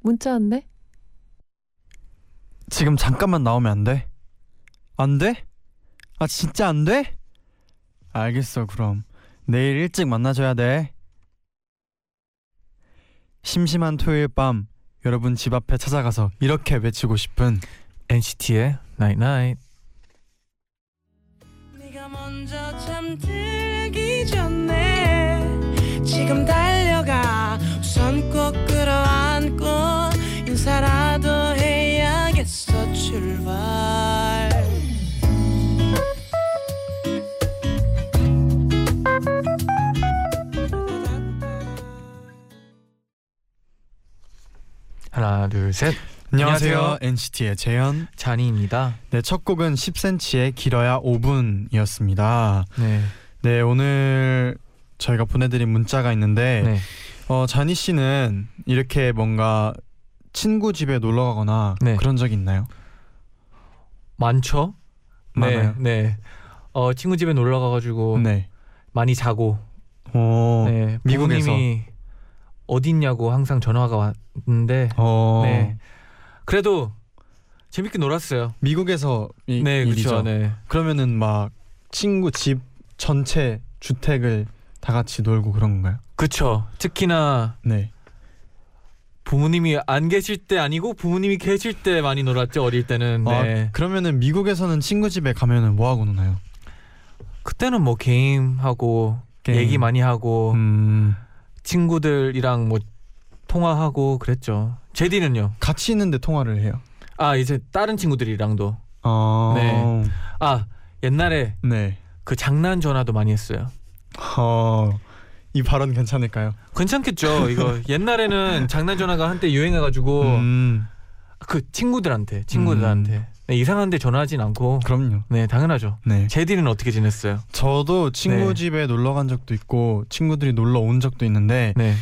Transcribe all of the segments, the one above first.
문자 왔네. 지금 잠깐만 나오면 안 돼? 안 돼? 아 진짜 안 돼? 알겠어 그럼 내일 일찍 만나줘야 돼 심심한 토요일 밤 여러분 집 앞에 찾아가서 이렇게 외치고 싶은 NCT의 Night Night. 네가 먼저 잠들기 전에 지금 달려가 출발 하나 둘 셋. 안녕하세요, 안녕하세요. NCT의 재현 잔이입니다. 네 첫 곡은 10cm의 길어야 5분이었습니다 네. 네 오늘 저희가 보내드린 문자가 있는데 네. 어 자니 씨는 이렇게 뭔가 친구 집에 놀러 가거나 네. 그런 적 있나요? 많죠? 많아요. 네. 네. 어 친구 집에 놀러 가가지고 네. 많이 자고. 어, 네. 미국에서. 있냐고 항상 전화가 왔는데. 어, 네. 그래도 재밌게 놀았어요. 미국에서 이, 네, 일이죠. 그렇죠. 네. 그러면은 막 친구 집 전체 주택을 다 같이 놀고 그런 건가요? 그렇죠. 특히나 네. 부모님이 안 계실 때 아니고 부모님이 계실 때 많이 놀았죠 어릴 때는. 네. 아, 그러면은 미국에서는 친구 집에 가면은 뭐 하고 노나요? 그때는 뭐 게임하고 게임. 얘기 많이 하고 음, 친구들이랑 뭐 통화하고 그랬죠. 제디는요? 같이 있는데 통화를 해요. 아 이제 다른 친구들이랑도 어, 네. 아 옛날에 네. 그 장난 전화도 많이 했어요. 어, 이 발언 괜찮을까요? 괜찮겠죠. 이거 옛날에는 장난 전화가 한때 유행해가지고 음, 그 친구들한테 친구들한테 네, 이상한데 전화하진 않고 그럼요. 네 당연하죠. 네. 제디는 어떻게 지냈어요? 저도 친구 네. 집에 놀러 간 적도 있고 친구들이 놀러 온 적도 있는데 네,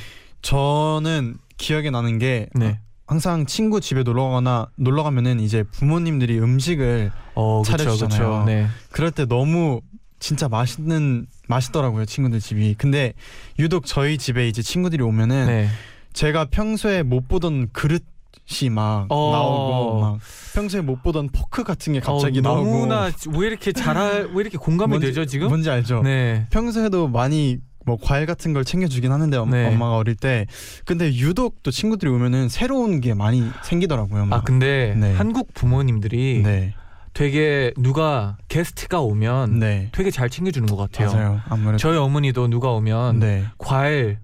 저는 기억에 나는 게 네. 항상 친구 집에 놀러 가거나 놀러 가면은 이제 부모님들이 음식을 어, 그쵸, 차려주잖아요. 그쵸. 네. 그럴 때 너무 진짜 맛있는 맛있더라고요 친구들 집이 근데 유독 저희 집에 이제 친구들이 오면은 네. 제가 평소에 못 보던 그릇이 막 어. 나오고 막 평소에 못 보던 포크 같은 게 갑자기 어, 나오고 너무나 왜 이렇게 잘할 왜 이렇게 공감이 뭔지- 되죠 지금? 뭔지 알죠 네. 평소에도 많이 뭐 과일 같은 걸 챙겨주긴 하는데 엄, 네. 엄마가 어릴 때 근데 유독 또 친구들이 오면은 새로운 게 많이 생기더라고요 막. 아 근데 네. 한국 부모님들이 네, 되게 누가 게스트가 오면 네, 되게 잘 챙겨주는 것 같아요. 맞아요. 아무래도 저희 어머니도 누가 오면 네, 과일,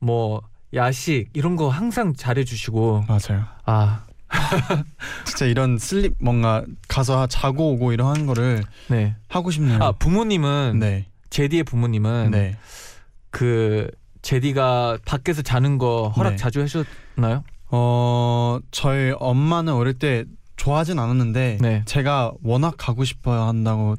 뭐 야식 이런 거 항상 잘해주시고 맞아요. 아 진짜 이런 슬립 뭔가 가서 자고 오고 이런 거를 네. 하고 싶네요. 아 부모님은 네, 제디의 부모님은 네. 그 제디가 밖에서 자는 거 허락 네. 자주 해주셨나요? 어 저희 엄마는 어릴 때 좋아하진 않았는데 네. 제가 워낙 가고 싶어야 한다고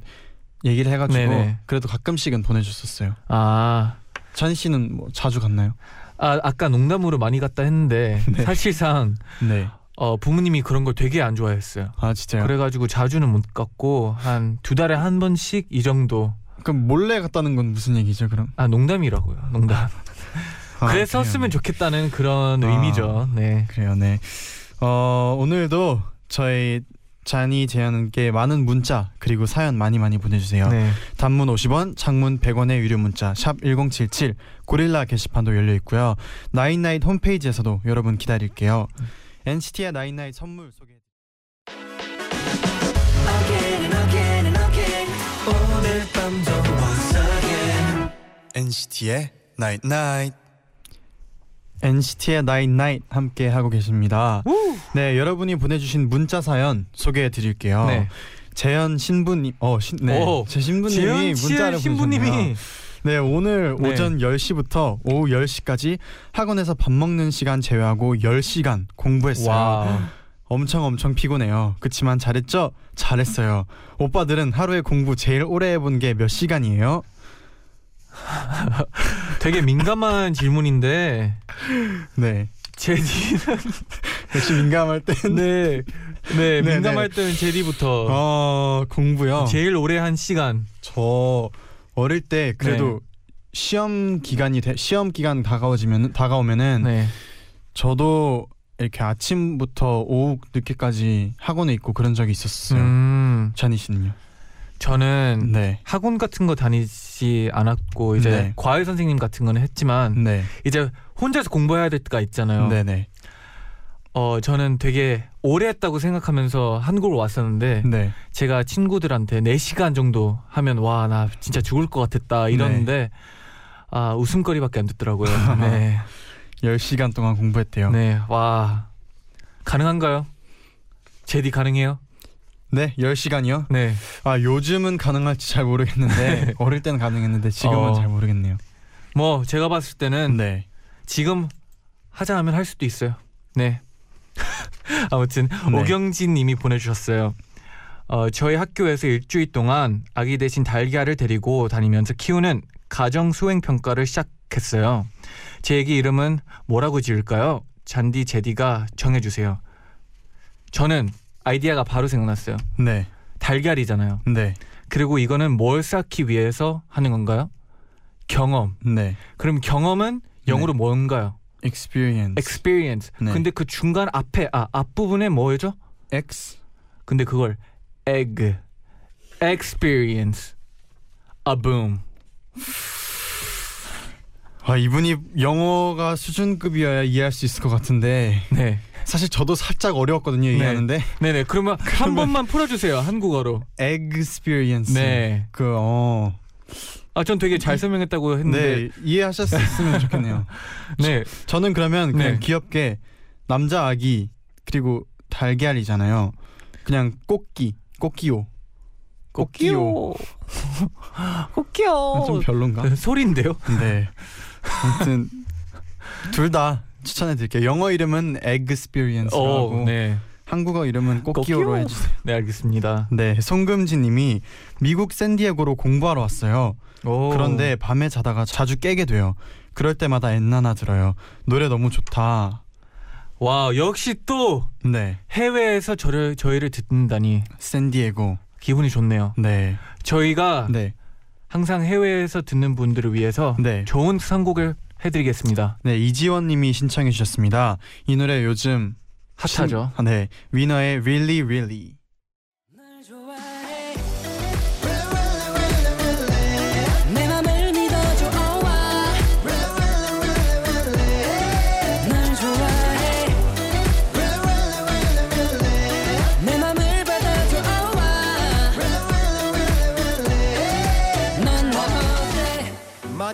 얘기를 해가지고 네네. 그래도 가끔씩은 보내줬었어요. 아, 찬희 씨는 뭐 자주 갔나요? 아 아까 농담으로 많이 갔다 했는데 네. 사실상 네. 어, 부모님이 그런 걸 되게 안 좋아했어요. 아 진짜요? 그래가지고 자주는 못 갔고 한 두 달에 한 번씩 이 정도. 그럼 몰래 갔다는 건 무슨 얘기죠? 그럼? 아 농담이라고요. 농담. 아, 그랬었으면 그래요. 좋겠다는 그런 아. 의미죠. 네. 그래요, 네. 어 오늘도 저희 잔이 재현께 많은 문자 그리고 사연 많이 많이 보내주세요. 네. 단문 50원, 장문 100원의 유료 문자 샵 #1077 고릴라 게시판도 열려 있고요. 나인나잇 홈페이지에서도 여러분 기다릴게요. NCT의 나인나잇 선물 소개. NCT의 night night. NCT의 night night 함께 하고 계십니다. 네, 여러분이 보내주신 문자 사연 소개해 드릴게요. 네. 재현 신부님, 어, 신, 네, 오, 제 신부님이 문자를 보내셨네요. 네, 오늘 네. 오전 10시부터 오후 10시까지 학원에서 밥 먹는 시간 제외하고 10시간 공부했어요. Wow. 엄청 엄청 피곤해요. 그치만 잘했죠? 잘했어요. 오빠들은 하루에 공부 제일 오래 해본 게 몇 시간이에요? 되게 민감한 질문인데 네. 제디는 역시 민감할 땐 네, 네, 네, 민감할 때는 제디부터 어, 공부요. 제일 오래 한 시간. 저 어릴 때 그래도 시험 기간이 돼, 시험 기간 다가오지면 다가오면은 네. 저도 이렇게 아침부터 오후 늦게까지 학원에 있고 그런 적이 있었어요. 음, 찬이 씨는요? 저는 네. 학원 같은 거 다니지 않았고 이제 네. 과외 선생님 같은 거는 했지만 네. 이제 혼자서 공부해야 될 때가 있잖아요. 네, 네. 어, 저는 되게 오래 했다고 생각하면서 한국을 왔었는데 네. 제가 친구들한테 4시간 정도 하면 와, 나 진짜 죽을 것 같았다 이러는데 아, 웃음거리밖에 안 듣더라고요. 네. 10시간 동안 공부했대요. 네. 네. 와. 가능한가요? 제디 가능해요? 10시간이요? 네. 아, 요즘은 가능할지 잘 모르겠는데 어릴 때는 가능했는데 지금은 어. 잘 모르겠네요. 뭐 제가 봤을 때는 네. 지금 하자 하면 할 수도 있어요. 네. 아무튼 네. 오경진 님이 보내 주셨어요. 어, 저희 학교에서 일주일 동안 아기 대신 달걀을 데리고 다니면서 키우는 가정 수행 평가를 시작했어요. 제 애기 이름은 뭐라고 지을까요? 잔디 제디가 정해 주세요. 저는 아이디어가 바로 생각났어요. 네. 달걀이잖아요. 네. 그리고 이거는 뭘 쌓기 위해서 하는 건가요? 경험. 네. 그럼 경험은 영어로 뭔가요? experience. experience. 네. 근데 그 중간 앞에 아 앞부분에 뭐죠? X 근데 그걸 egg experience a boom. 아, 이분이 영어가 수준급이어야 이해할 수 있을 것 같은데 네. 사실 저도 살짝 어려웠거든요 이해하는데 네네. 그러면 한 번만 풀어주세요 한국어로. experience 네. 그 어. 아 전 되게 잘 설명했다고 했는데. 네 이해하셨으면 좋겠네요. 네. 저 는 그러면 그냥 네. 귀엽게 남자 아기 그리고 달걀이잖아요. 그냥 꽃기 꽃기요. 꽃기요. 꽃기요. 좀 별론가? 소리인데요? 네. 아무튼 둘 다 추천해 드릴게요. 영어 이름은 어, 네. 한국어 이름은 꽃기요. 해주세요. 네 알겠습니다. 네, 송금지님이 미국 샌디에고로 공부하러 왔어요. 오. 그런데 밤에 자다가 자주 깨게 돼요. 그럴 때마다 엔나나 들어요. 노래 너무 좋다. 와 역시 또 네, 해외에서 저를 저희를 듣는다니 샌디에고. 기분이 좋네요. 네, 저희가 네, 항상 해외에서 듣는 분들을 위해서 네. 좋은 선곡을 해드리겠습니다. 네, 이지원님이 신청해 주셨습니다. 이 노래 요즘 핫하죠. 신- 네, 위너의 Really Really.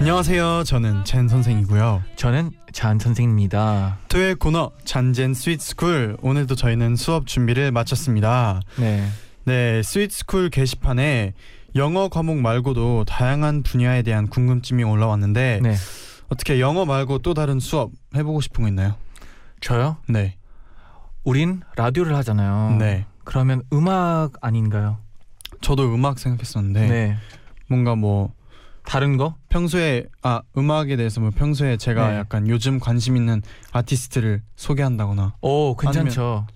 안녕하세요. 저는 잰 선생이고요. 저는 쟌 선생입니다. 토요일 코너 쟌잰 Sweet School 오늘도 저희는 수업 준비를 마쳤습니다. 네. 네, Sweet School 게시판에 영어 과목 말고도 다양한 분야에 대한 궁금증이 올라왔는데 네. 어떻게 영어 말고 또 다른 수업 해보고 싶은 거 있나요? 저요? 네, 우린 라디오를 하잖아요. 네. 그러면 음악 아닌가요? 저도 음악 생각했었는데 네. 뭔가 뭐 다른 거? 평소에 아 음악에 대해서 뭐 평소에 제가 네. 약간 요즘 관심 있는 아티스트를 소개한다거나 오, 괜찮죠.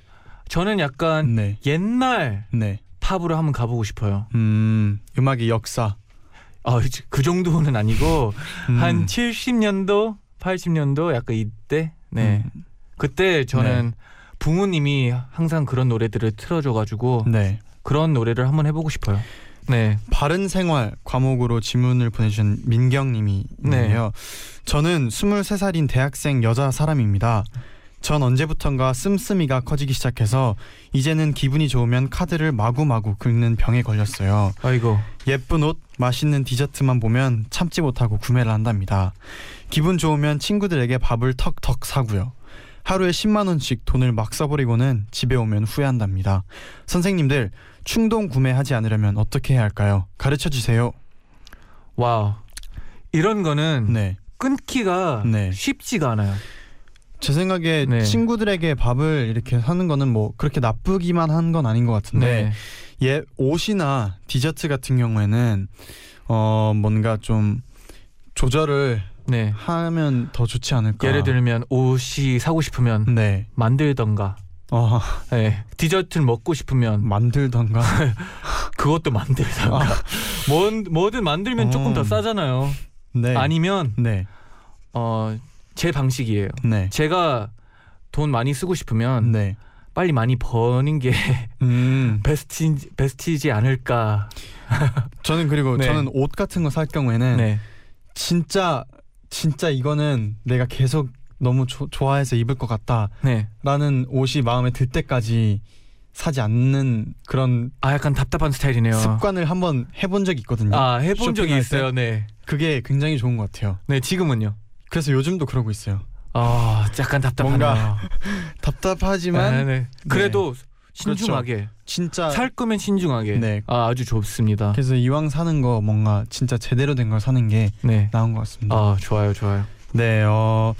저는 약간 네, 옛날 네, 팝으로 한번 가보고 싶어요. 음 음악의 역사 아, 그 정도는 아니고 음, 한 70년도, 80년도 약간 이때. 네. 음, 그때 저는 부모님이 항상 그런 노래들을 틀어줘가지고 네. 그런 노래를 한번 해보고 싶어요. 네. 바른 생활 과목으로 질문을 보내주신 민경님이 네. 저는 23살인 대학생 여자 사람입니다. 전 언제부턴가 씀씀이가 커지기 시작해서 이제는 기분이 좋으면 카드를 마구마구 긁는 병에 걸렸어요. 아이고. 예쁜 옷, 맛있는 디저트만 보면 참지 못하고 구매를 한답니다. 기분 좋으면 친구들에게 밥을 턱턱 사고요. 하루에 10만 원씩 돈을 막 써버리고는 집에 오면 후회한답니다. 선생님들 충동 구매하지 않으려면 어떻게 해야 할까요? 가르쳐 주세요. Wow. 이런 거는 네, 끊기가 네. 쉽지가 않아요. 제 생각에 네. 친구들에게 밥을 이렇게 사는 거는 뭐 그렇게 나쁘기만 한 건 아닌 것 같은데 네. 예 옷이나 디저트 같은 경우에는 어 뭔가 좀 조절을 네. 하면 더 좋지 않을까. 예를 들면 옷이 사고 싶으면 네. 만들던가. 어 네. 디저트를 먹고 싶으면 만들던가. 그것도 만들던가. 아, 뭐, 뭐든 만들면 조금 음. 더 싸잖아요. 네. 아니면 네. 어, 제 방식이에요. 네. 제가 돈 많이 쓰고 싶으면 네. 빨리 많이 버는 게 음. 베스트 베스트이지 않을까. 저는 그리고 네. 저는 옷 같은 거 살 경우에는 네. 진짜 진짜 이거는 내가 계속 너무 조- 좋아해서 입을 것 같다라는 네. 옷이 마음에 들 때까지 사지 않는 그런 아 약간 답답한 스타일이네요. 습관을 한번 해본 적이 있거든요. 아 해본 적이 있어요. 네. 그게 굉장히 좋은 것 같아요. 네 지금은요. 그래서 요즘도 그러고 있어요. 아 약간 답답하네요. 뭔가 답답하지만 네, 네. 그래도 신중하게 진짜 살 거면 신중하게. 네. 아 아주 좋습니다. 그래서 이왕 사는 거 뭔가 진짜 제대로 된 걸 사는 게 네. 나은 것 같습니다. 아 좋아요 좋아요. 네, 어,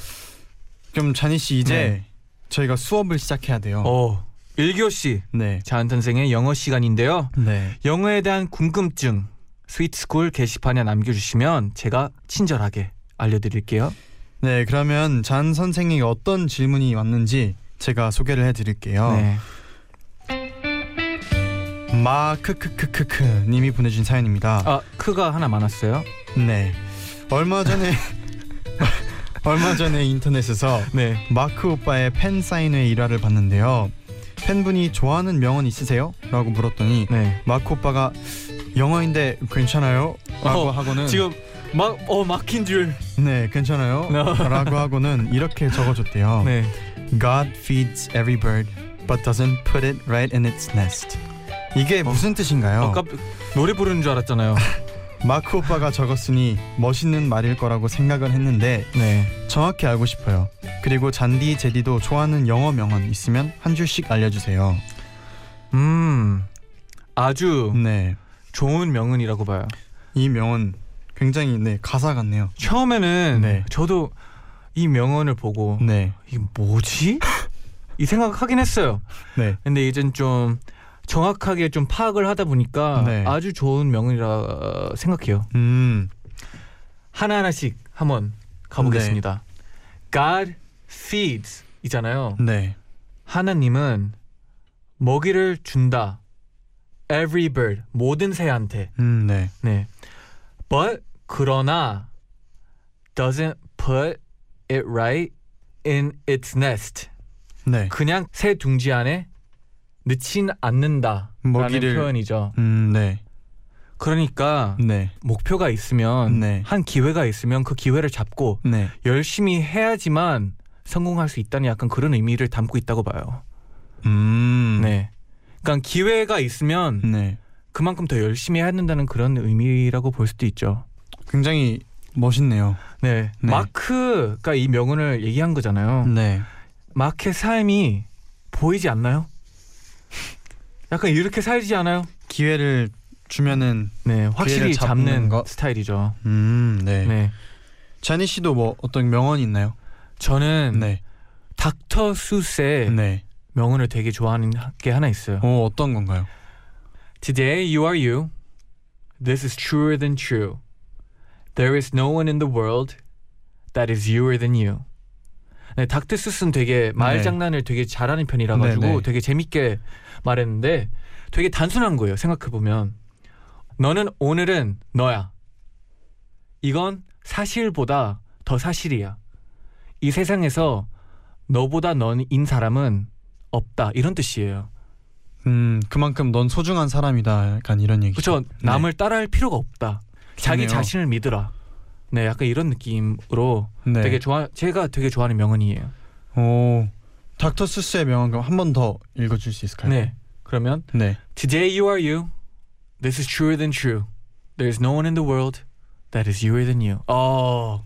그럼 자니 씨 이제 네. 저희가 수업을 시작해야 돼요. 어 1교시 네, 자한 선생의 영어 시간인데요. 네, 영어에 대한 궁금증 스위트스쿨 게시판에 남겨주시면 제가 친절하게 알려드릴게요. 네. 그러면 잔 선생에게 어떤 질문이 왔는지 제가 소개를 해드릴게요. 네. 마크크크크크 님이 보내준 사연입니다. 아 크가 하나 많았어요. 네, 얼마 전에 얼마 전에 인터넷에서 네. 마크 오빠의 팬 사인회 일화를 봤는데요. 팬분이 좋아하는 명언 있으세요? 라고 물었더니 네. 마크 오빠가 영어인데 괜찮아요? 라고 어, 하고는 지금 막 어 막힌 줄. 네 괜찮아요? 라고 하고는 이렇게 적어줬대요. 네. God feeds every bird but doesn't put it right in its nest. 이게 어. 무슨 뜻인가요? 아까 노래 부르는 줄 알았잖아요. 마크 오빠가 적었으니 멋있는 말일 거라고 생각을 했는데 네. 정확히 알고 싶어요. 그리고 잔디 제디도 좋아하는 영어 명언 있으면 한 줄씩 알려주세요. 음. 아주 네, 좋은 명언이라고 봐요. 이 명언 굉장히 네 가사 같네요. 처음에는 네. 저도 이 명언을 보고 네, 이게 뭐지? 이 생각하긴 했어요. 네, 근데 이젠 좀 정확하게 좀 파악을 하다 보니까 네. 아주 좋은 명언이라 생각해요. 음, 하나 하나씩 한번 가보겠습니다. God feeds 이잖아요. 네, 하나님은 먹이를 준다. Every bird 모든 새한테. 음, 네, 네. But 그러나 doesn't put it right in its nest. 네, 그냥 새 둥지 안에 넣진 않는다라는 먹이를- 표현이죠. 음, 네, 그러니까 네, 목표가 있으면 네. 한 기회가 있으면 그 기회를 잡고 네, 열심히 해야지만 성공할 수 있다는 약간 그런 의미를 담고 있다고 봐요. 음, 네. 그러니까 기회가 있으면 네, 그만큼 더 열심히 해야 된다는 그런 의미라고 볼 수도 있죠. 굉장히 멋있네요. 네. 네. 마크가 이 명언을 얘기한 거잖아요. 네, 마크의 삶이 보이지 않나요? 약간 이렇게 살지 않아요? 기회를 주면은 네, 확실히 잡는 잡는 거. 스타일이죠. 음, 네. 네. 자니 씨도 뭐 어떤 명언 있나요? 저는 네, 닥터 수스의 네. 명언을 되게 좋아하는 게 하나 있어요. 어, 어떤 건가요? Today you are you. This is truer than true. There is no one in the world that is youer than you. 네, 닥터 수스는 되게 말 네. 장난을 되게 잘하는 편이라 가지고 네, 네. 되게 재밌게 말했는데 되게 단순한 거예요. 생각해 보면 너는 오늘은 너야. 이건 사실보다 더 사실이야. 이 세상에서 너보다 넌인 사람은 없다. 이런 뜻이에요. 음, 그만큼 넌 소중한 사람이다. 약간 이런 얘기죠. 그렇죠. 남을 따라할 필요가 없다. 자기 좋네요. 자신을 믿으라. 네, 약간 이런 느낌으로 네. 되게 좋아. 제가 되게 좋아하는 명언이에요. 오, 닥터 스스의 명언 한번 더 읽어줄 수 있을까요? 네. 그러면 네. Today you are you. This is truer than true. There is no one in the world that is youer than you. 어.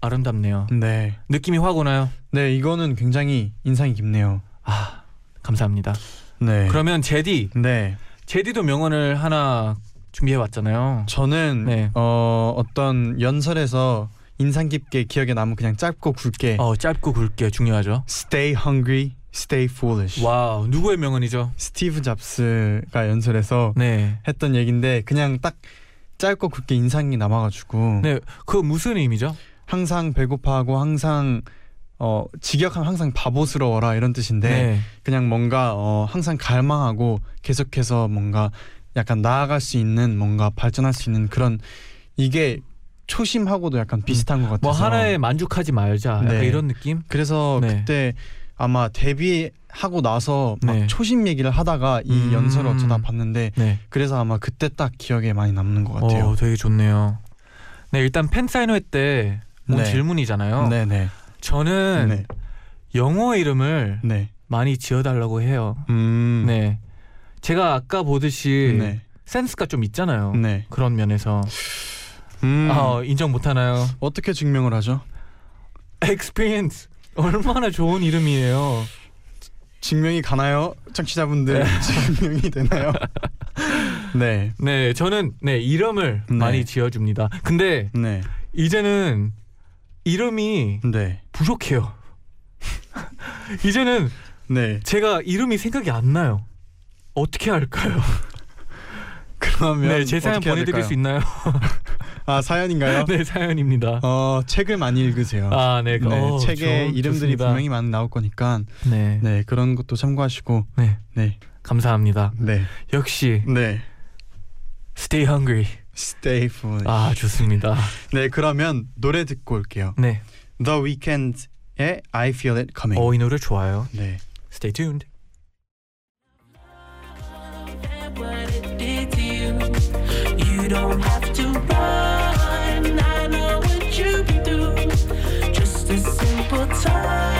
아름답네요. 네. 느낌이 확 오나요? 네, 이거는 굉장히 인상이 깊네요. 아, 감사합니다. 네. 그러면 제디, 네. 제디도 명언을 하나 준비해 왔잖아요. 저는 네. 어 어떤 연설에서 인상 깊게 기억에 남은 그냥 짧고 굵게 어, 짧고 굵게 중요하죠. Stay hungry, stay foolish. Wow, 누구의 명언이죠? 스티브 잡스가 연설해서 네. 했던 얘긴데 그냥 딱 짧고 굵게 인상이 남아가지고 네, 그 무슨 의미죠? 항상 배고파하고 항상 어 직역하면 항상 바보스러워라 이런 뜻인데 네. 그냥 뭔가 어 항상 갈망하고 계속해서 뭔가 약간 나아갈 수 있는 뭔가 발전할 수 있는 그런 이게 초심하고도 약간 비슷한 것 같아서 뭐 하나에 만족하지 말자. 약간 네. 이런 느낌? 그래서 네. 그때 아마 데뷔하고 나서 막 네. 초심 얘기를 하다가 이 음. 연설을 어쩌다 봤는데 네. 그래서 아마 그때 딱 기억에 많이 남는 것 같아요. 어, 되게 좋네요. 네, 일단 팬 사인회 때온 네. 질문이잖아요. 네네 저는 네. 영어 이름을 네. 많이 지어달라고 해요. 음. 네. 제가 아까 보듯이 네. 센스가 좀 있잖아요. 네. 그런 면에서 음. 아, 인정 못 하나요? 어떻게 증명을 하죠? experience 얼마나 좋은 이름이에요. 증명이 가나요? 청취자분들 증명이 되나요? 네. 네, 저는 네 이름을 네. 많이 지어줍니다. 근데 네. 이제는 이름이 네. 부족해요. 이제는 네. 제가 이름이 생각이 안 나요. 어떻게 할까요? 그러면 네, 제 사연 보내드릴 될까요? 수 있나요? 아 사연인가요? 네, 사연입니다. 어 책을 많이 읽으세요. 아, 네, 네, 어, 책에 좋- 이름들이 좋습니다. 분명히 많이 나올 거니까 네, 네, 네 그런 것도 참고하시고 네 감사합니다. 네. 역시 네. Stay Hungry. Stay foolish. 아, 좋습니다. 네 그러면 노래 듣고 올게요. 네, The Weeknd의 I Feel It Coming. 어, 이 노래 좋아요. 네. Stay tuned. You don't have to run. I know what you've been through. Just a simple touch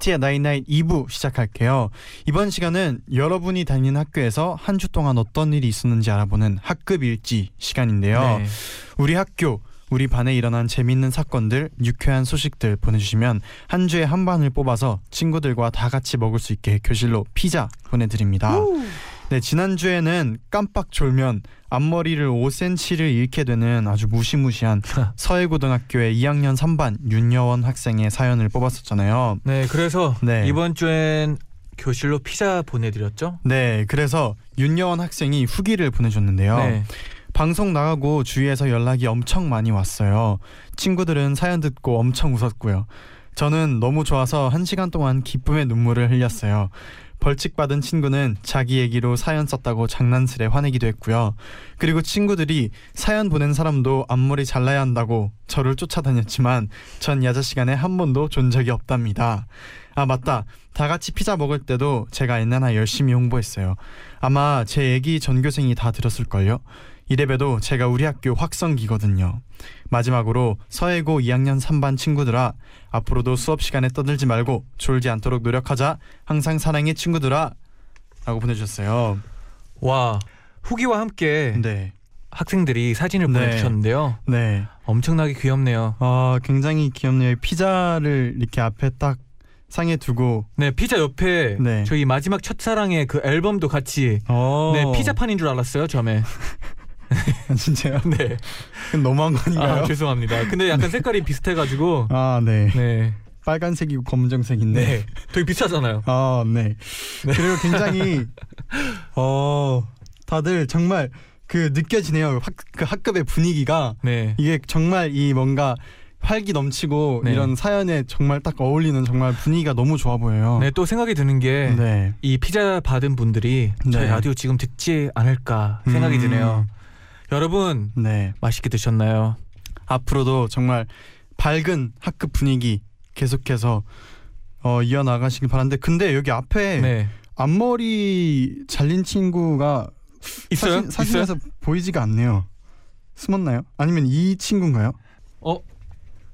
NCT의 나인나인 2부 시작할게요. 이번 시간은 여러분이 다니는 학교에서 한 주 동안 어떤 일이 있었는지 알아보는 학급 일지 시간인데요. 네. 우리 학교 우리 반에 일어난 재밌는 사건들, 유쾌한 소식들 보내주시면 한 주에 한 반을 뽑아서 친구들과 다 같이 먹을 수 있게 교실로 피자 보내드립니다. 네 지난 주에는 깜빡 졸면 앞머리를 5cm를 잃게 되는 아주 무시무시한 서해고등학교의 2학년 3반 윤여원 학생의 사연을 뽑았었잖아요. 네, 그래서 네. 이번 주엔 교실로 피자 보내드렸죠? 네, 그래서 윤여원 학생이 후기를 보내줬는데요. 네. 방송 나가고 주위에서 연락이 엄청 많이 왔어요. 친구들은 사연 듣고 엄청 웃었고요. 저는 너무 좋아서 한 시간 동안 기쁨의 눈물을 흘렸어요. 벌칙 받은 친구는 자기 얘기로 사연 썼다고 장난스레 화내기도 했고요. 그리고 친구들이 사연 보낸 사람도 앞머리 잘라야 한다고 저를 쫓아다녔지만 전 야자 시간에 한 번도 존 적이 없답니다. 아 맞다. 다 같이 피자 먹을 때도 제가 엔나나 열심히 홍보했어요. 아마 제 얘기 전교생이 다 들었을걸요. 이래봬도 제가 우리 학교 확성기거든요. 마지막으로 서해고 2학년 3반 친구들아 앞으로도 수업 시간에 떠들지 말고 졸지 않도록 노력하자. 항상 사랑해 친구들아. 라고 보내주셨어요. 와 후기와 함께 네, 학생들이 사진을 네. 보내주셨는데요. 네. 엄청나게 귀엽네요. 아 굉장히 귀엽네요. 피자를 이렇게 앞에 딱 상에 두고. 네 피자 옆에 네. 저희 마지막 첫사랑의 그 앨범도 같이 어. 네 피자판인 줄 알았어요 처음에. 진짜요? 네. 그건 너무한 거 아닌가요? 아, 죄송합니다. 근데 약간 색깔이 비슷해가지고. 아 네. 네. 빨간색이고 검정색인데. 네. 되게 비슷하잖아요. 아, 네. 네. 그리고 굉장히 어 다들 정말 그 느껴지네요. 학, 그 학급의 분위기가 네. 이게 정말 이 뭔가 활기 넘치고 네. 이런 사연에 정말 딱 어울리는 정말 분위기가 너무 좋아 보여요. 네, 또 생각이 드는 게이 네. 피자 받은 분들이 저희 네. 라디오 지금 듣지 않을까 생각이 음. 드네요. 여러분 네. 맛있게 드셨나요? 앞으로도 정말 밝은 학급 분위기 계속해서 어, 이어나가시길 바라는데 근데 여기 앞에 네. 앞머리 잘린 친구가 있어요? 사진, 사진 에서 보이지가 않네요. 숨었나요? 아니면 이 친구인가요? 어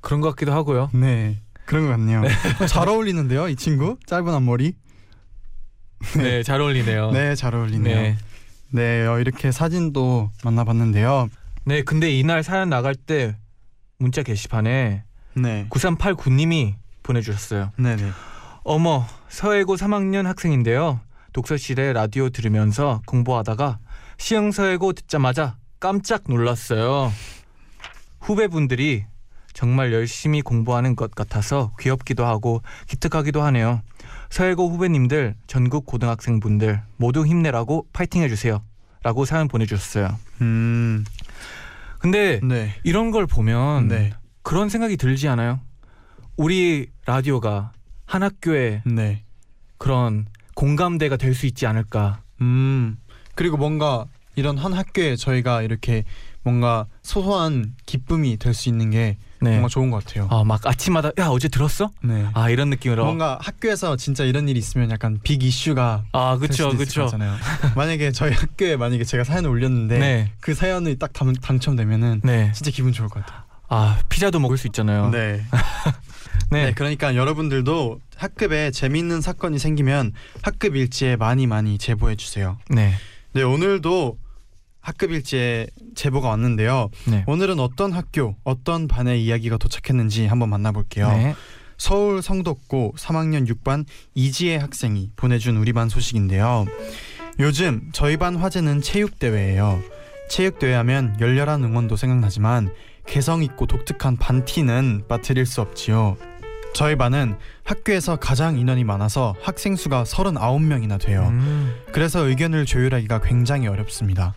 그런 것 같기도 하고요. 네 그런 것 같네요. 잘 어울리는데요, 이 친구 짧은 앞머리. 네, 잘 어울리네요. 네, 잘 어울리네요. 네. 이렇게 사진도 만나봤는데요. 네, 근데 이날 사연 나갈 때 문자 게시판에 네, 9389님이 보내주셨어요. 네, 네. 어머, 서해고 3학년 학생인데요. 독서실에 라디오 들으면서 공부하다가 시흥 서해고 듣자마자 깜짝 놀랐어요. 후배분들이 정말 열심히 공부하는 것 같아서 귀엽기도 하고 기특하기도 하네요. 서해고 후배님들, 전국 고등학생분들 모두 힘내라고 파이팅 해주세요. 라고 사연 보내주셨어요. 음, 근데 네, 이런 걸 보면 네, 그런 생각이 들지 않아요? 우리 라디오가 한 학교에 네. 그런 공감대가 될 수 있지 않을까. 음, 그리고 뭔가 이런 한 학교에 저희가 이렇게 뭔가 소소한 기쁨이 될 수 있는 게 네. 뭔가 좋은 것 같아요. 아, 막 아침마다 야 어제 들었어? 네. 아 이런 느낌으로. 뭔가 학교에서 진짜 이런 일이 있으면 약간 빅 이슈가 아. 것 같잖아요. 만약에 저희 학교에 만약에 제가 사연을 올렸는데 네. 그 사연이 딱 당, 당첨되면은 네. 진짜 기분 좋을 것 같아요. 아 피자도 먹을 수 있잖아요. 네. 네. 네, 그러니까 여러분들도 학급에 재미있는 사건이 생기면 학급 일지에 많이 많이 제보해 주세요. 네. 네, 오늘도 학급 일지에 제보가 왔는데요. 네. 오늘은 어떤 학교, 어떤 반의 이야기가 도착했는지 한번 만나볼게요. 네. 서울 성덕고 3학년 6반 이지혜 학생이 보내준 우리 반 소식인데요. 요즘 저희 반 화제는 체육대회예요. 체육대회 하면 열렬한 응원도 생각나지만 개성 있고 독특한 반티는 빠뜨릴 수 없지요. 저희 반은 학교에서 가장 인원이 많아서 학생 수가 39명이나 돼요. 음. 그래서 의견을 조율하기가 굉장히 어렵습니다.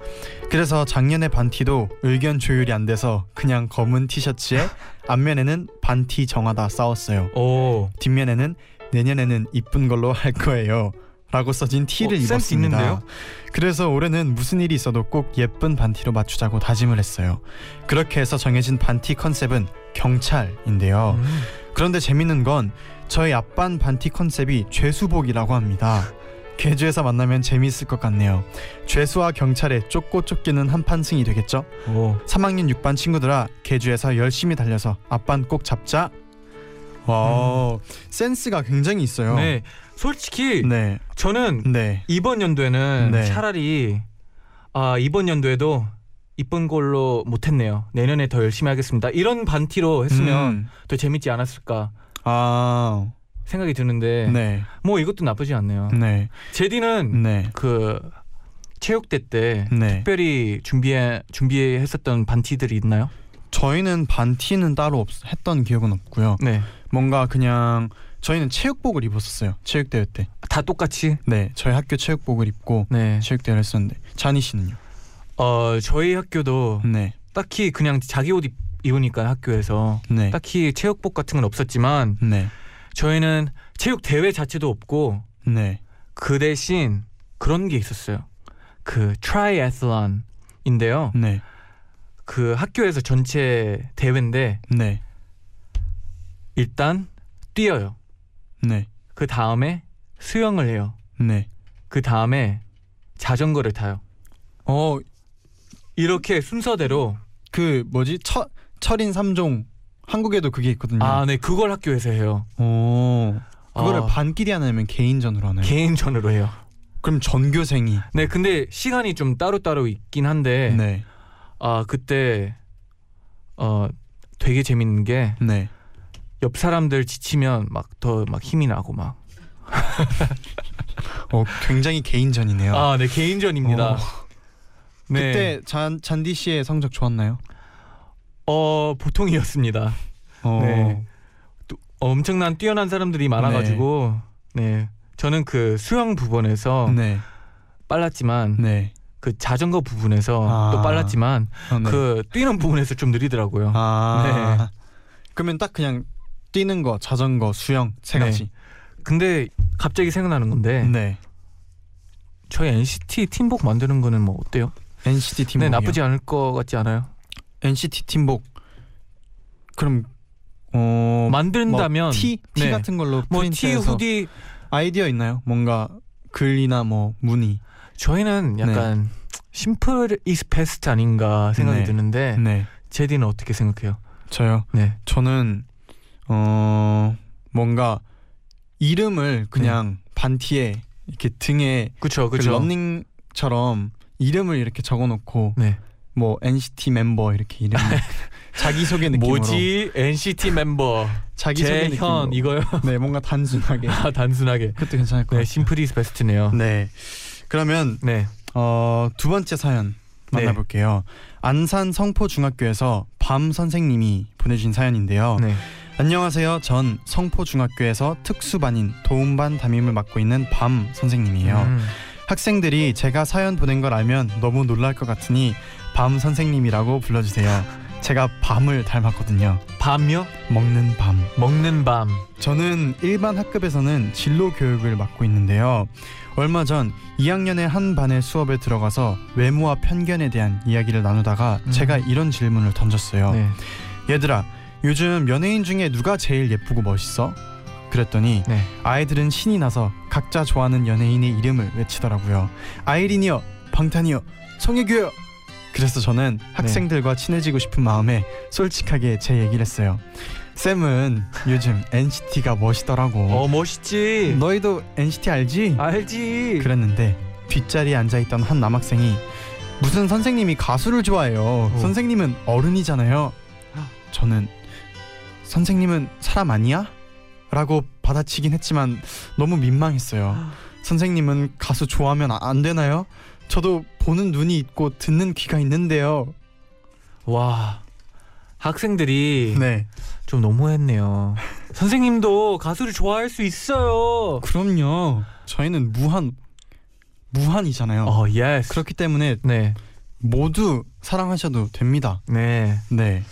그래서 작년에 반티도 의견 조율이 안 돼서 그냥 검은 티셔츠에 앞면에는 반티 정하다 싸웠어요. 오. 뒷면에는 내년에는 이쁜 걸로 할 거예요. 라고 써진 티를 어, 입었습니다. 있는데요? 그래서 올해는 무슨 일이 있어도 꼭 예쁜 반티로 맞추자고 다짐을 했어요. 그렇게 해서 정해진 반티 컨셉은 경찰인데요. 음. 그런데 재밌는 건 저희 앞반 반티 컨셉이 죄수복이라고 합니다. 개주에서 만나면 재미있을 것 같네요. 죄수와 경찰에 쫓고 쫓기는 한판승이 되겠죠? 오. 3학년 6반 친구들아 개주에서 열심히 달려서 앞반 꼭 잡자. 와 센스가 굉장히 있어요. 음. 네. 솔직히 네, 저는 네, 이번 연도에는 네. 차라리 아 이번 연도에도 이쁜 걸로 못했네요. 내년에 더 열심히 하겠습니다. 이런 반티로 했으면 음. 더 재밌지 않았을까 아, 생각이 드는데 네, 뭐 이것도 나쁘지 않네요. 네, 제디는 네, 그 체육대 때 네. 특별히 준비해 준비했었던 반티들이 있나요? 저희는 반티는 따로 없, 했던 기억은 없고요. 네, 뭔가 그냥 저희는 체육복을 입었었어요. 체육대회 때. 다 똑같이. 네, 저희 학교 체육복을 입고 네, 체육대회를 했었는데 자니 씨는요? 어 저희 학교도 네, 딱히 그냥 자기 옷 입, 입으니까 학교에서 네, 딱히 체육복 같은 건 없었지만 네, 저희는 체육 대회 자체도 없고 네, 그 대신 그런 게 있었어요. 그 트라이애슬론인데요. 네, 그 학교에서 전체 대회인데 네, 일단 뛰어요. 네, 그 다음에 수영을 해요. 네. 그 다음에 자전거를 타요. 어, 이렇게 순서대로 그 뭐지? 철 철인 3종 한국에도 그게 있거든요. 아, 네, 그걸 학교에서 해요. 오. 그거를 아, 반끼리 하나면 개인전으로 하나요? 개인전으로 해요. 그럼 전교생이 네, 근데 시간이 좀 따로따로 있긴 한데 네. 아, 그때 어 되게 재밌는 게 네. 옆 사람들 지치면 막 더 막 힘이 나고 막 어, 굉장히 개인전이네요. 아, 네, 개인전입니다. 어. 네. 그때 잔 잔디 씨의 성적 좋았나요? 어, 보통이었습니다. 어. 네. 또 엄청난 뛰어난 사람들이 많아 가지고 네. 저는 그 수영 부분에서 네. 빨랐지만 네. 그 자전거 부분에서 아. 또 빨랐지만 어, 네. 그 뛰는 부분에서 좀 느리더라고요. 아. 그러면 딱 그냥 뛰는 거, 자전거, 수영 세 네. 가지. 근데 갑자기 생각나는 건데 네. 저희 NCT 팀복 만드는 거는 뭐 어때요? NCT 팀복. 네 나쁘지 않을 것 같지 않아요? NCT 팀복. 그럼 어 만든다면 뭐 티, 티 네. 같은 걸로 뭐티 프린트해서 후디 아이디어 있나요? 뭔가 글이나 뭐 무늬. 저희는 약간 심플 이스 베스트 아닌가 생각이 네. 드는데 네. 제디는 어떻게 생각해요? 저요. 네. 저는 어 뭔가 이름을 그냥 반티에 이렇게 등에 그렇죠, 그 그렇죠. 런닝처럼 이름을 이렇게 적어놓고 네. 뭐 NCT 멤버 이렇게 이름 자기 소개 느낌으로 뭐지 NCT 멤버 자기 소개 느낌으로 이거요? 네 뭔가 단순하게 아 단순하게. 그것도 괜찮을 것 네 같아요. 심플 이스 베스트네요. 네. 그러면 네. 어, 두 번째 사연 네. 만나볼게요. 안산 성포 중학교에서 밤 선생님이 보내주신 사연인데요. 네. 안녕하세요. 전 성포 중학교에서 특수반인 도움반 담임을 맡고 있는 밤 선생님이에요. 음. 학생들이 제가 사연 보낸 걸 알면 너무 놀랄 것 같으니 밤 선생님이라고 불러주세요. 제가 밤을 닮았거든요. 밤요? 먹는 밤. 먹는 밤. 저는 일반 학급에서는 진로 교육을 맡고 있는데요. 얼마 전 2학년의 한 반의 수업에 들어가서 외모와 편견에 대한 이야기를 나누다가 음. 제가 이런 질문을 던졌어요. 네. 얘들아, 요즘 연예인 중에 누가 제일 예쁘고 멋있어? 그랬더니 네. 아이들은 신이 나서 각자 좋아하는 연예인의 이름을 외치더라고요. 아이린이요, 방탄이요, 송혜교요. 그래서 저는 학생들과 친해지고 싶은 마음에 솔직하게 제 얘기를 했어요. 쌤은 요즘 NCT가 멋있더라고. 어 멋있지. 너희도 NCT 알지? 알지. 그랬는데 뒷자리에 앉아 있던 한 남학생이 무슨 선생님이 가수를 좋아해요. 어. 선생님은 어른이잖아요. 저는 선생님은 사람 아니야? 라고 받아치긴 했지만 너무 민망했어요. 선생님은 가수 좋아하면 아- 안 되나요? 저도 보는 눈이 있고 듣는 귀가 있는데요. 와 학생들이 네. 좀 너무했네요. 선생님도 가수를 좋아할 수 있어요. 그럼요. 저희는 무한 무한이잖아요. 어 yes. 그렇기 때문에 네. 모두 사랑하셔도 됩니다. 네. 네.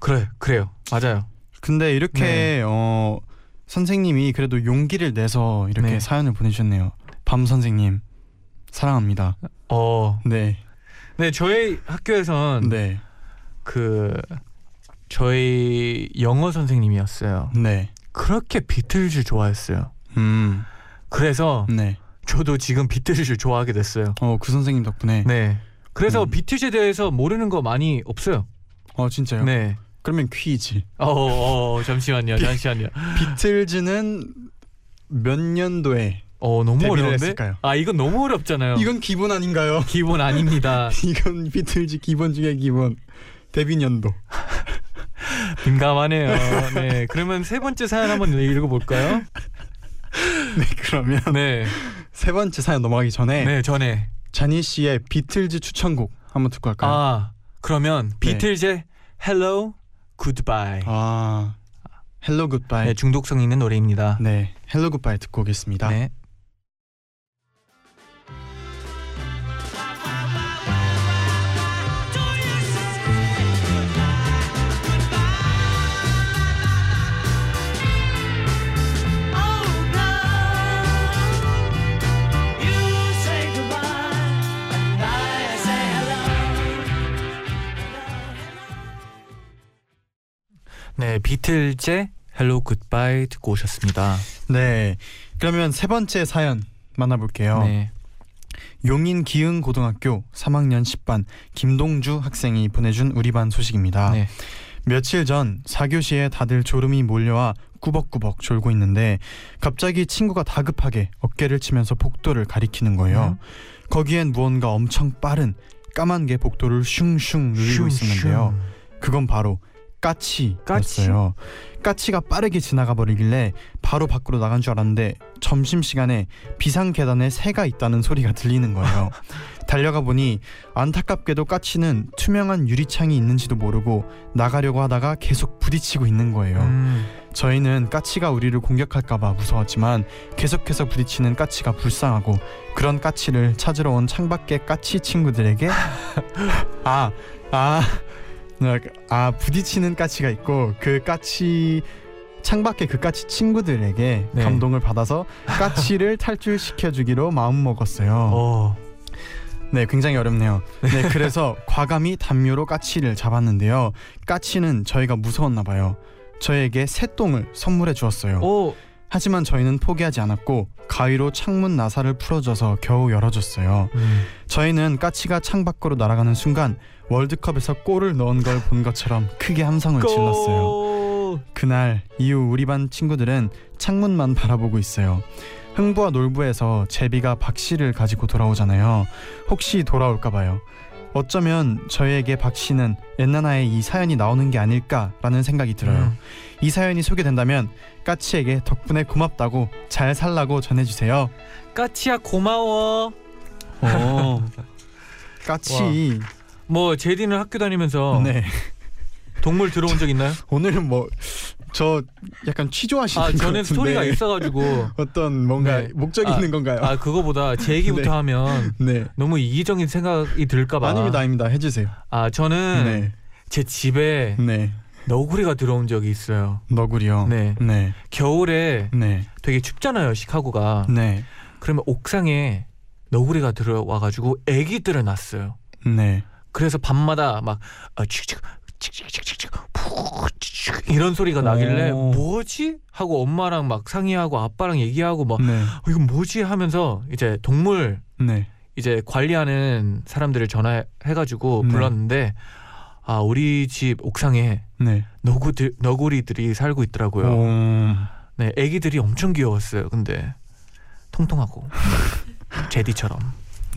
그래 그래요. 맞아요. 근데 이렇게 네. 어 선생님이 그래도 용기를 내서 이렇게 네. 사연을 보내주셨네요. 밤 선생님 사랑합니다. 어. 네, 네 저희 학교에선 네, 그 저희 영어 선생님이었어요. 네, 그렇게 비틀즈 좋아했어요. 음, 그래서 네. 저도 지금 비틀즈 좋아하게 됐어요. 어 그 선생님 덕분에. 네. 그래서 음. 비틀즈에 대해서 모르는 거 많이 없어요. 어 진짜요? 네. 그러면 퀴즈. 어, 어 잠시만요. 잠시만요. 비틀즈는 몇 년도에 어 너무 어려운데. 했을까요? 아 이건 너무 어렵잖아요. 이건 기본 아닌가요? 기본 아닙니다. 이건 비틀즈 기본 중에 기본. 데뷔 년도. 민감하네요. 네. 그러면 세 번째 사연 한번 읽어볼까요? 네 그러면 네. 세 번째 사연 넘어가기 전에 네 전에. 자니 씨의 비틀즈 추천곡 한번 듣고 갈까요? 아 그러면 비틀즈의 Hello Goodbye. 아 Hello Goodbye 네, 중독성 있는 노래입니다. 네 Hello Goodbye 듣고 오겠습니다 네. 네, 비틀즈의 Hello Goodbye 듣고 오셨습니다. 네 그러면 세 번째 사연 만나볼게요 네. 용인 기흥 고등학교 3학년 10반 김동주 학생이 보내준 우리 반 소식입니다 네. 며칠 전 4교시에 다들 졸음이 몰려와 꾸벅꾸벅 졸고 있는데 갑자기 친구가 다급하게 어깨를 치면서 복도를 가리키는 거예요 거기엔 무언가 엄청 빠른 까만 게 복도를 슝슝 누리고 있었는데요 그건 바로 까치였어요. 까치가 빠르게 지나가 버리길래 바로 밖으로 나간 줄 알았는데 점심 시간에 비상 계단에 새가 있다는 소리가 들리는 거예요. 달려가 보니 안타깝게도 까치는 투명한 유리창이 있는지도 모르고 나가려고 하다가 계속 부딪히고 있는 거예요. 음, 저희는 까치가 우리를 공격할까봐 무서웠지만 계속해서 부딪히는 까치가 불쌍하고 그런 까치를 찾으러 온 창밖의 까치 친구들에게 아, 아, 아 부딪히는 까치가 있고 그 까치 창밖의 그 까치 친구들에게 네. 감동을 받아서 까치를 탈출시켜 주기로 마음 먹었어요. 어. 네, 굉장히 어렵네요. 네, 그래서 과감히 담요로 까치를 잡았는데요. 까치는 저희가 무서웠나 봐요. 저에게 새똥을 선물해 주었어요. 오. 하지만 저희는 포기하지 않았고 가위로 창문 나사를 풀어줘서 겨우 열어줬어요. 음. 저희는 까치가 창 밖으로 날아가는 순간 월드컵에서 골을 넣은 걸 본 것처럼 크게 함성을 질렀어요. 골. 그날 이후 우리 반 친구들은 창문만 바라보고 있어요. 흥부와 놀부에서 제비가 박씨를 가지고 돌아오잖아요. 혹시 돌아올까 봐요. 어쩌면 저희에게 박씨는 엔나나의 이 사연이 나오는 게 아닐까라는 생각이 들어요. 음. 이 사연이 소개된다면 까치에게 덕분에 고맙다고 잘 살라고 전해주세요. 까치야 고마워. 오. 까치. 뭐 제디는 학교 다니면서 네. 동물 들어온 적 있나요? 오늘은 뭐 저 약간 취조하시는 아것 저는 스토리가 있어가지고 어떤 뭔가 네. 목적 이 아, 있는 건가요? 아 그거보다 제 얘기부터 네. 하면 네. 너무 이기적인 생각이 들까봐. 아닙니다, 아닙니다. 해주세요. 아 저는 네, 제 집에 네. 너구리가 들어온 적이 있어요. 너구리요. 네. 네, 겨울에 네, 되게 춥잖아요 시카고가. 네, 그러면 옥상에 너구리가 들어와가지고 애기들을 낳았어요. 네. 그래서 밤마다 막 어, 칙칙 칙칙칙칙칙 이런 소리가 나길래 오. 뭐지 하고 엄마랑 막 상의하고 아빠랑 얘기하고 막 네, 어, 이건 뭐지 하면서 이제 동물 네. 이제 관리하는 사람들을 전화해가지고 네. 불렀는데 아 우리 집 옥상에 네. 너구들 너구리들이 살고 있더라고요. 오, 네, 아기들이 엄청 귀여웠어요. 근데 통통하고 제디처럼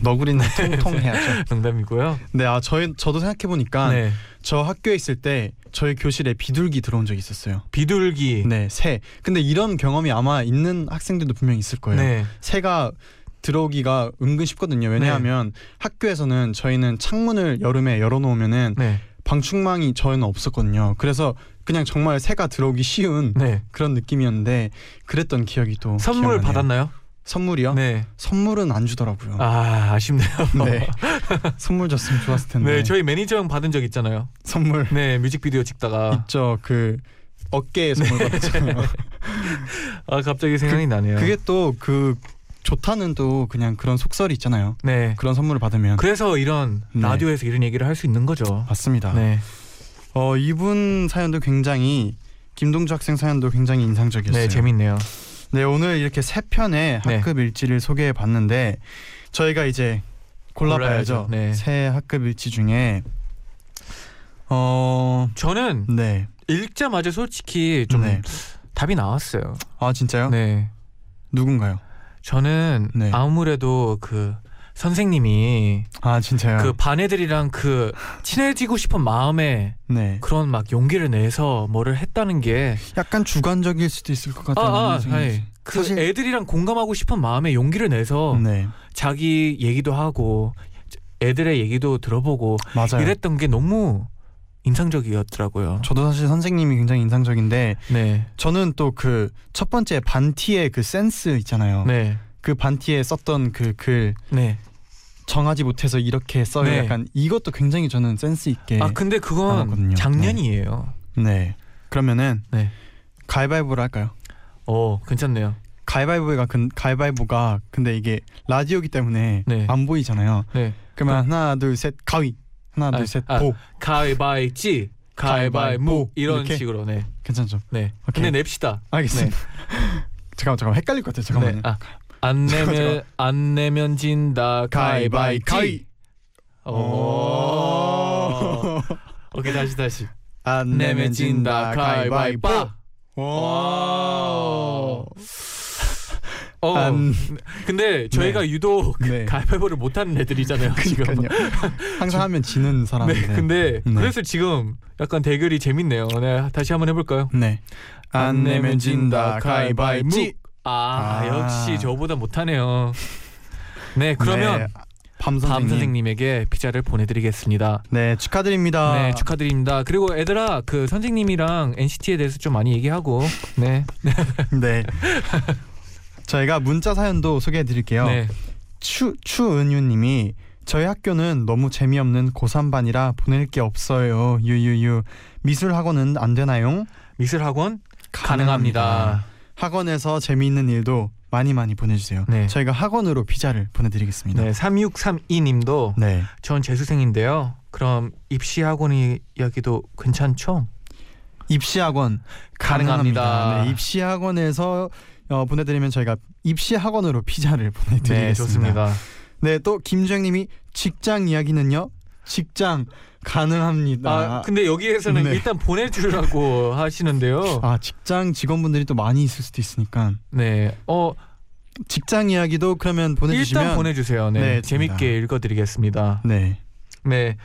너구리는 통통해야죠. 농담이고요. 네, 아 저희 저도 생각해 보니까 네, 저 학교에 있을 때 저희 교실에 비둘기 들어온 적이 있었어요. 비둘기. 네, 새. 근데 이런 경험이 아마 있는 학생들도 분명히 있을 거예요. 네, 새가 들어오기가 은근 쉽거든요. 왜냐하면 학교에서는 저희는 창문을 여름에 열어놓으면은 네, 방충망이 저희는 없었거든요. 그래서 그냥 정말 새가 들어오기 쉬운 네. 그런 느낌이었는데 그랬던 기억이 또 선물 기억나네요. 받았나요? 선물이요? 네. 선물은 안 주더라고요. 아 아쉽네요. 네. 선물 줬으면 좋았을 텐데. 네, 저희 매니저 형 받은 적 있잖아요. 선물 네, 뮤직비디오 찍다가 있죠. 그 어깨에 선물 받았잖아요. 아 갑자기 생각이 나네요. 그게 또 그 좋다는 또 그냥 그런 속설이 있잖아요. 네. 그런 선물을 받으면 그래서 이런 네. 라디오에서 이런 얘기를 할 수 있는 거죠. 맞습니다. 네. 어 이분 사연도 굉장히 김동주 학생 사연도 굉장히 인상적이었어요. 네, 재밌네요. 네 오늘 이렇게 세 편의 네. 학급 일지를 소개해 봤는데 저희가 이제 골라봐야죠. 네. 새 학급 일지 중에 어 저는 네. 읽자마자 솔직히 좀 네. 답이 나왔어요. 아 진짜요? 네. 누군가요? 저는 네. 아무래도 그 선생님이 아 진짜요? 그 반 애들이랑 그 친해지고 싶은 마음에 네. 그런 막 용기를 내서 뭐를 했다는 게 약간 주관적일 수도 있을 것 같다는 아, 아, 생각이 그 사실- 애들이랑 공감하고 싶은 마음에 용기를 내서 네 자기 얘기도 하고 애들의 얘기도 들어보고 맞아요. 이랬던 게 너무 인상적이었더라고요. 저도 사실 선생님이 굉장히 인상적인데 네, 저는 또 그 첫 번째 반티의 그 센스 있잖아요. 네, 그 반티에 썼던 그글 네. 정하지 못해서 이렇게 써요. 네. 약간 이것도 굉장히 저는 센스 있게. 아 근데 그건 나왔거든요. 작년이에요. 네. 그러면은 네. 가위바위보를 할까요? 어, 괜찮네요. 가위바위보가 근 가위바위보가 근데 이게 라디오기 때문에 네. 안 보이잖아요. 네. 그러면 하나 둘 셋 가위 하나 아, 둘셋 아. 보 가위바위찌, 가위바위보. 이런 이렇게? 식으로 네, 괜찮죠? 네. 오케이. 근데 냅시다. 알겠습니다. 잠깐만 잠깐만 헷갈릴 것 같아요. 잠깐만요. 네. 아, 안 내면. 안 내면 진다. 가위바위. 가위. 오. 오. 오케이 다시 다시. 안 내면 진다. 가위바위보. 오. 어. 안 근데 저희가 유독 네. 가위바위보를 못하는 애들이잖아요. 지금. 항상 하면 지는 네, 사람인데. 근데 네. 그래서 지금 약간 대결이 재밌네요. 네, 다시 한번 해볼까요? 네. 안 내면 진다 가위바위보. 아, 아. 역시 저보다 못하네요. 네, 그러면 네. 밤밤 선생님. 선생님에게 피자를 보내드리겠습니다. 네 축하드립니다. 네 축하드립니다. 그리고 애들아 그 선생님이랑 NCT에 대해서 좀 많이 얘기하고 네 네. 저희가 문자 사연도 소개해 드릴게요. 네. 추 추은유님이 저희 학교는 너무 재미없는 고3반이라 보낼 게 없어요. 유유유 미술 학원은 안 되나요? 미술 학원 가능합니다. 학원에서 재미있는 일도 많이 많이 보내주세요. 네. 저희가 학원으로 피자를 보내드리겠습니다. 네 3632님도 네. 전 재수생인데요. 그럼 입시 학원 이야기도 괜찮죠? 입시 학원 가능합니다. 가능합니다. 네, 입시 학원에서 어, 보내드리면 저희가 입시 학원으로 피자를 보내드리겠습니다. 네 좋습니다. 네, 또 김주영님이 직장 이야기는요? 직장 가능합니다. 아 근데 여기에서는 네. 일단 보내주라고 하시는데요. 아, 직장 직원분들이 또 많이 있을 수도 있으니까 네. 어 직장 이야기도 그러면 보내주시면 일단 보내주세요. 네. 네, 재밌게 읽어드리겠습니다. 네, 네.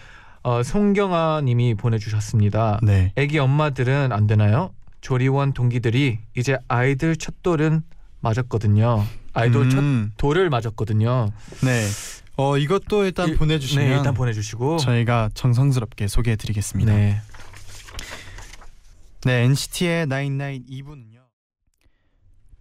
어, 송경아님이 보내주셨습니다. 네, 애기 엄마들은 안 되나요? 조리원 동기들이 이제 아이들 첫 돌은 맞았거든요. 아이돌 첫 음, 돌을 맞았거든요. 네. 어 이것도 일단 일- 보내주시면 네, 일단 보내주시고. 저희가 정성스럽게 소개해드리겠습니다. 네, 네. NCT의 99 2부는요.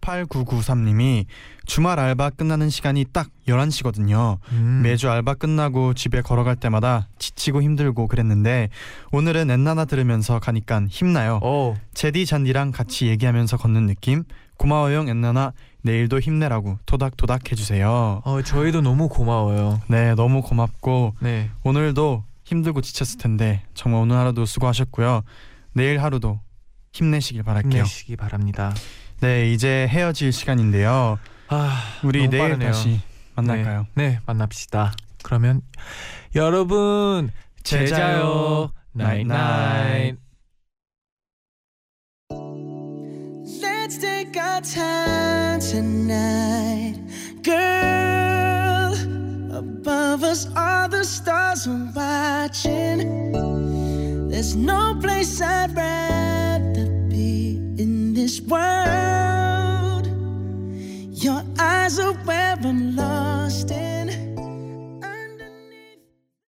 8993님이 주말 알바 끝나는 시간이 딱 11시거든요. 음. 매주 알바 끝나고 집에 걸어갈 때마다 지치고 힘들고 그랬는데 오늘은 엔나나 들으면서 가니까 힘나요. 어, 제디 잔디랑 같이 얘기하면서 걷는 느낌. 고마워요 엔나나 내일도 힘내라고 토닥토닥 해주세요. 어, 저희도 너무 고마워요. 네 너무 고맙고 네. 오늘도 힘들고 지쳤을 텐데 정말 오늘 하루도 수고하셨고요. 내일 하루도 힘내시길 바랄게요. 힘내시기 바랍니다. 네 이제 헤어질 시간인데요. 아, 우리 내일 빠르네요. 다시 만날까요? 네, 네, 만납시다. 그러면 여러분 제자요 나잇나잇. Let's take our time tonight, girl. Above us, all the stars are watching. There's no place I'd rather be this world. Your eyes are where I'm lost.